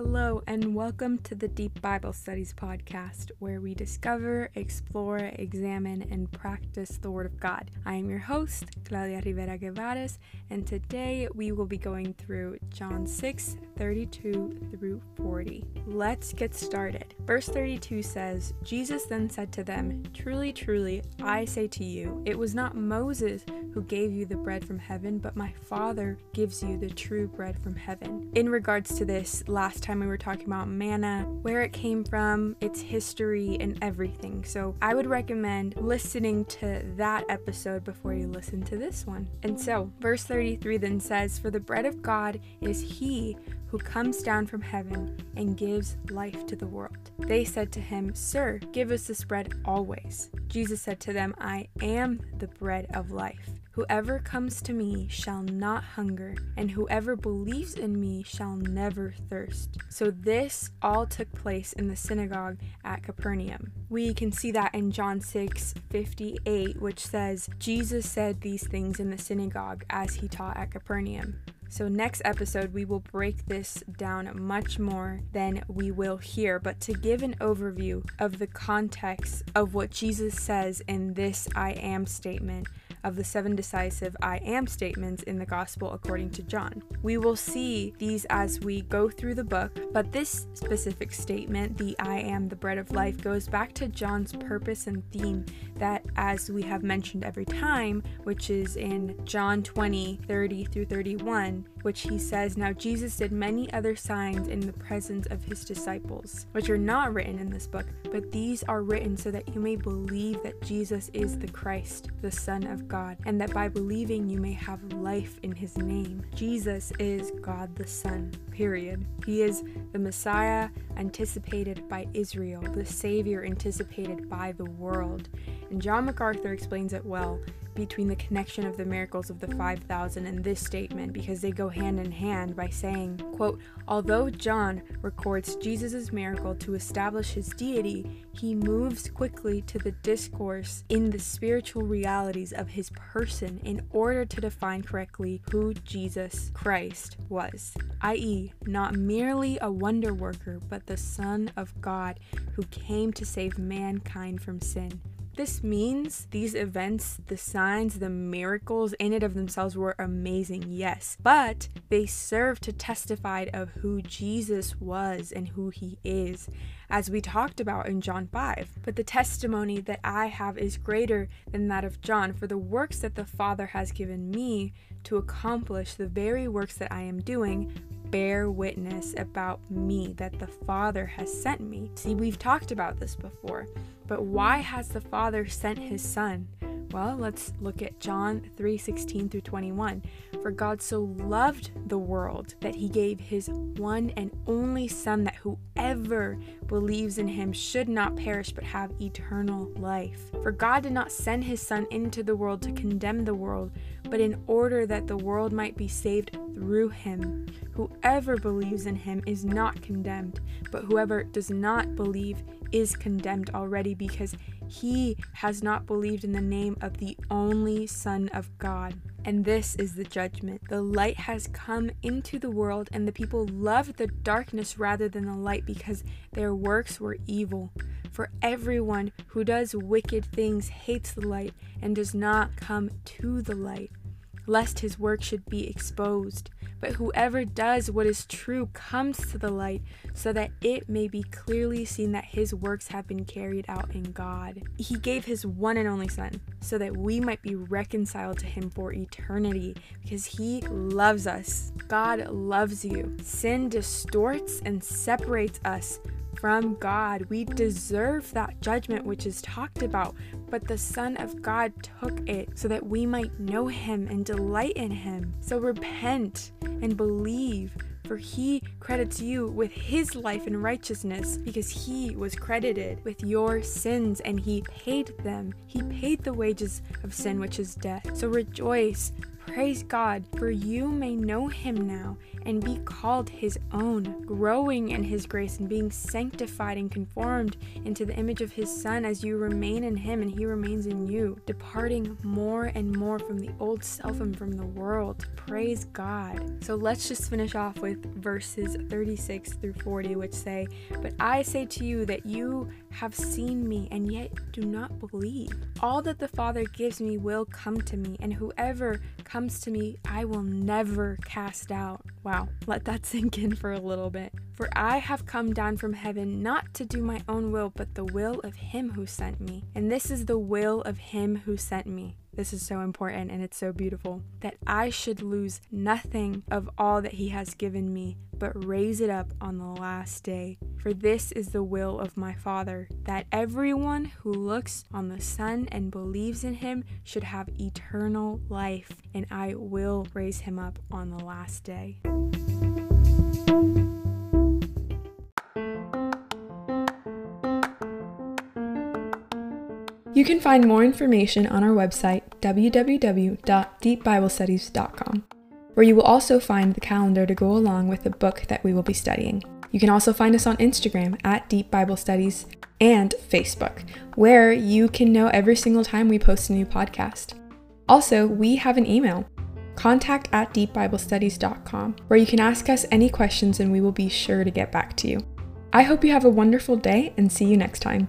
Hello, and welcome to the Deep Bible Studies podcast, where we discover, explore, examine, and practice the Word of God. I am your host, Claudia Rivera Guevara, and today we will be going through John 6 32 through 40. Let's get started. Verse 32 says, Jesus then said to them, Truly, truly, I say to you, it was not Moses who gave you the bread from heaven, but my Father gives you the true bread from heaven. In regards to this, last time we were talking about manna, where it came from, its history, and everything. So I would recommend listening to that episode before you listen to this one. And so, verse 33 then says, For the bread of God is he who comes down from heaven and gives life to the world. They said to him, Sir, give us this bread always. Jesus said to them, I am the bread of life. Whoever comes to me shall not hunger, and whoever believes in me shall never thirst. So, this all took place in the synagogue at Capernaum. We can see that in John 6 58, which says, Jesus said these things in the synagogue as he taught at Capernaum. So, next episode, we will break this down much more than we will here. But to give an overview of the context of what Jesus says in this I am statement, of the seven decisive I am statements in the Gospel according to John. We will see these as we go through the book, but this specific statement, the I am the bread of life, goes back to John's purpose and theme that, as we have mentioned every time, which is in John 20 30 through 31, which he says, Now Jesus did many other signs in the presence of his disciples, which are not written in this book, but these are written so that you may believe that Jesus is the Christ, the Son of God, and that by believing you may have life in his name. Jesus is God the Son, period. He is the Messiah anticipated by Israel, the Savior anticipated by the world. And John MacArthur explains it well between the connection of the miracles of the 5000 and this statement because they go hand in hand by saying quote although john records jesus' miracle to establish his deity he moves quickly to the discourse in the spiritual realities of his person in order to define correctly who jesus christ was i.e not merely a wonder worker but the son of god who came to save mankind from sin this means these events, the signs, the miracles in and of themselves were amazing, yes, but they serve to testify of who Jesus was and who he is, as we talked about in John 5. But the testimony that I have is greater than that of John, for the works that the Father has given me to accomplish, the very works that I am doing, bear witness about me that the Father has sent me. See, we've talked about this before. But why has the Father sent his Son? Well, let's look at John 3:16 through 21. For God so loved the world that he gave his one and only son that whoever believes in him should not perish but have eternal life. For God did not send his son into the world to condemn the world, but in order that the world might be saved through him. Whoever believes in him is not condemned, but whoever does not believe is condemned already because he has not believed in the name of the only Son of God. And this is the judgment. The light has come into the world, and the people loved the darkness rather than the light because their works were evil. For everyone who does wicked things hates the light and does not come to the light, lest his work should be exposed. But whoever does what is true comes to the light, so that it may be clearly seen that his works have been carried out in God. He gave his one and only Son, so that we might be reconciled to him for eternity, because he loves us. God loves you. Sin distorts and separates us from God. We deserve that judgment which is talked about, but the Son of God took it so that we might know Him and delight in Him. So repent and believe. For he credits you with his life and righteousness because he was credited with your sins and he paid them. He paid the wages of sin, which is death. So rejoice, Praise God, for you may know him now and be called his own, growing in his grace and being sanctified and conformed into the image of his Son as you remain in him and he remains in you, departing more and more from the old self and from the world. Praise God. So let's just finish off with verses 36 through 40, which say, But I say to you that you have seen me and yet do not believe. All that the Father gives me will come to me, and whoever comes to me, I will never cast out. Wow, let that sink in for a little bit. For I have come down from heaven not to do my own will, but the will of Him who sent me. And this is the will of Him who sent me this is so important and it's so beautiful that I should lose nothing of all that He has given me, but raise it up on the last day. For this is the will of my Father, that everyone who looks on the Son and believes in Him should have eternal life, and I will raise him up on the last day. You can find more information on our website, www.deepbiblestudies.com, where you will also find the calendar to go along with the book that we will be studying. You can also find us on Instagram at Deep Bible Studies and Facebook, where you can know every single time we post a new podcast. Also, we have an email, contact at deepbiblestudies.com, where you can ask us any questions and we will be sure to get back to you. I hope you have a wonderful day and see you next time.